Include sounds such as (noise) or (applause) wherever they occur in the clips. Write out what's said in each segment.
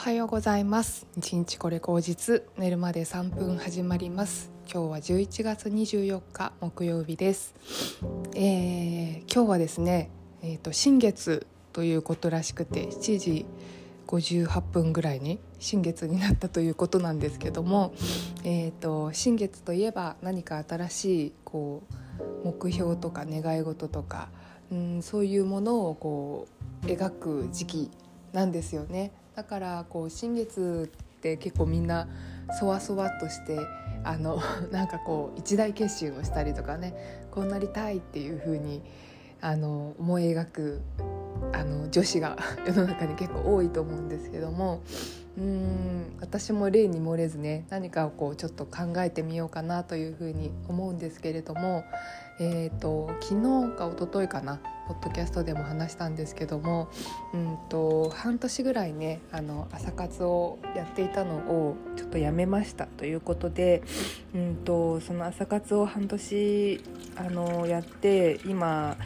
はようございます。一日これ口実寝るまで3分始まります。今日は11月24日木曜日です、えー、今日はですねえっ、ー、と新月ということらしくて7時58分ぐらいに新月になったということなんですけども、えーと、新月といえば何か新しいこう目標とか願い事とかうんそういうものをこう描く時期なんですよね。だからこう新月って結構みんなそわそわっとしてあの (laughs) なんかこう一大決心をしたりとかねこうなりたいっていう風にあに思い描くあの女子が (laughs) 世の中に結構多いと思うんですけどもうん私も例に漏れずね何かをこうちょっと考えてみようかなというふうに思うんですけれども、えーと、昨日か一昨日かなポッドキャストでも話したんですけども、うんと、半年ぐらいねあの朝活をやっていたのをちょっとやめましたということで、うんとその朝活を半年あのやって今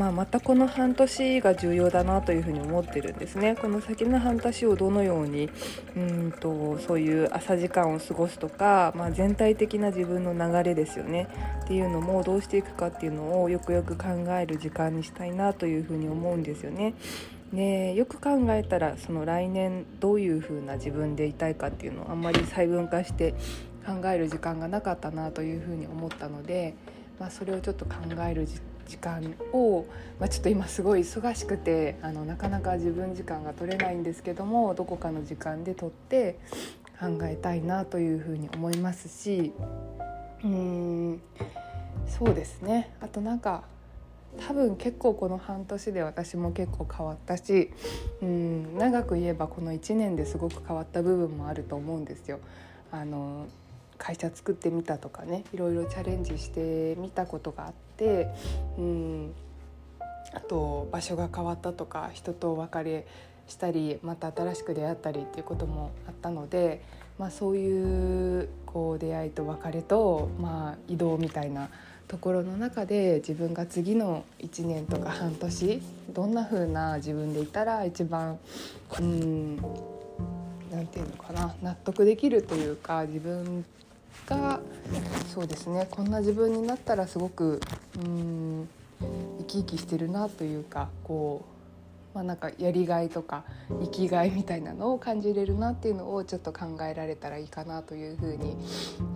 まあ、またこの半年が重要だなというふうに思ってるんですねこの先の半年をどのようにうんとそういう朝時間を過ごすとか、まあ、全体的な自分の流れですよねっていうのもどうしていくかっていうのをよくよく考える時間にしたいなというふうに思うんですよね。ね、よく考えたらその来年どういう風な自分でいたいかっていうのをあんまり細分化して考える時間がなかったなというふうに思ったので、まあ、それをちょっと考える時間時間を、まあ、ちょっと今すごい忙しくてあのなかなか自分時間が取れないんですけどもどこかの時間で取って考えたいなというふうに思いますしうーんそうですねあとなんか多分結構この半年で私も結構変わったしうん長く言えばこの1年ですごく変わった部分もあると思うんですよ。あの会社作ってみたとかねいろいろチャレンジしてみたことがあってうん。あと場所が変わったとか人とお別れしたりまた新しく出会ったりっていうこともあったので、まあ、そういうこう出会いと別れと、まあ、移動みたいなところの中で自分が次の1年とか半年どんな風な自分でいたら一番うんなていうのかな納得できるというか自分がそうですねこんな自分になったらすごくうん生き生きしてるなというかこう、まあ、なんかやりがいとか生きがいみたいなのを感じれるなっていうのをちょっと考えられたらいいかなというふうに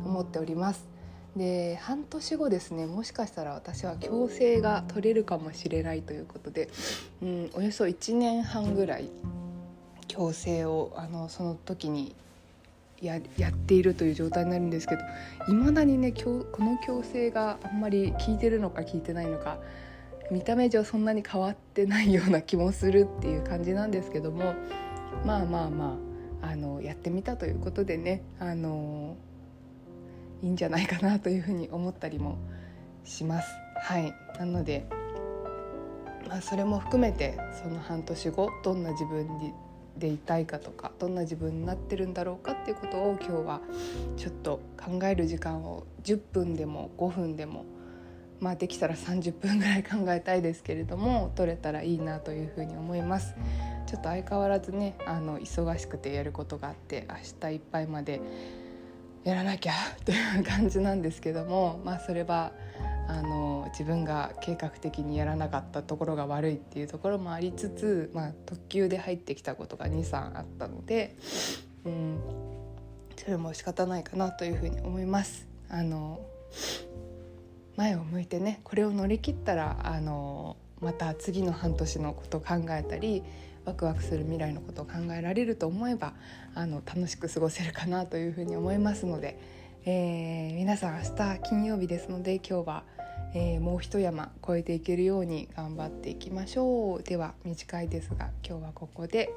思っております。で半年後ですねもしかしたら私は矯正が取れるかもしれないということで、うん、およそ1年半ぐらい矯正をあのその時にややっているという状態になるんですけどいまだにねこの矯正があんまり効いてるのか効いてないのか見た目上そんなに変わってないような気もするっていう感じなんですけどもまあまあまああのやってみたということでねあのいいんじゃないかなというふうに思ったりもします。はいなのでまあ、それも含めてその半年後どんな自分にでいたいかとかどんな自分になってるんだろうかっていうことを今日はちょっと考える時間を10分でも5分でもまあできたら30分ぐらい考えたいですけれども取れたらいいなというふうに思います。ちょっと相変わらずねあの忙しくてやることがあって明日いっぱいまでやらなきゃという感じなんですけどもまあそれはあの自分が計画的にやらなかったところが悪いっていうところもありつつ、まあ、特急で入ってきたことが23あったので、うん、それも仕方ないかなというふうに思います。あの前を向いてねこれを乗り切ったらあのまた次の半年のことを考えたりワクワクする未来のことを考えられると思えばあの楽しく過ごせるかなというふうに思いますので、えー、皆さん明日金曜日ですので今日はえー、もう一山越えていけるように頑張っていきましょうでは短いですが今日はここで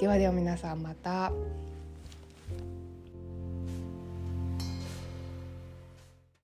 ではでは皆さんまた。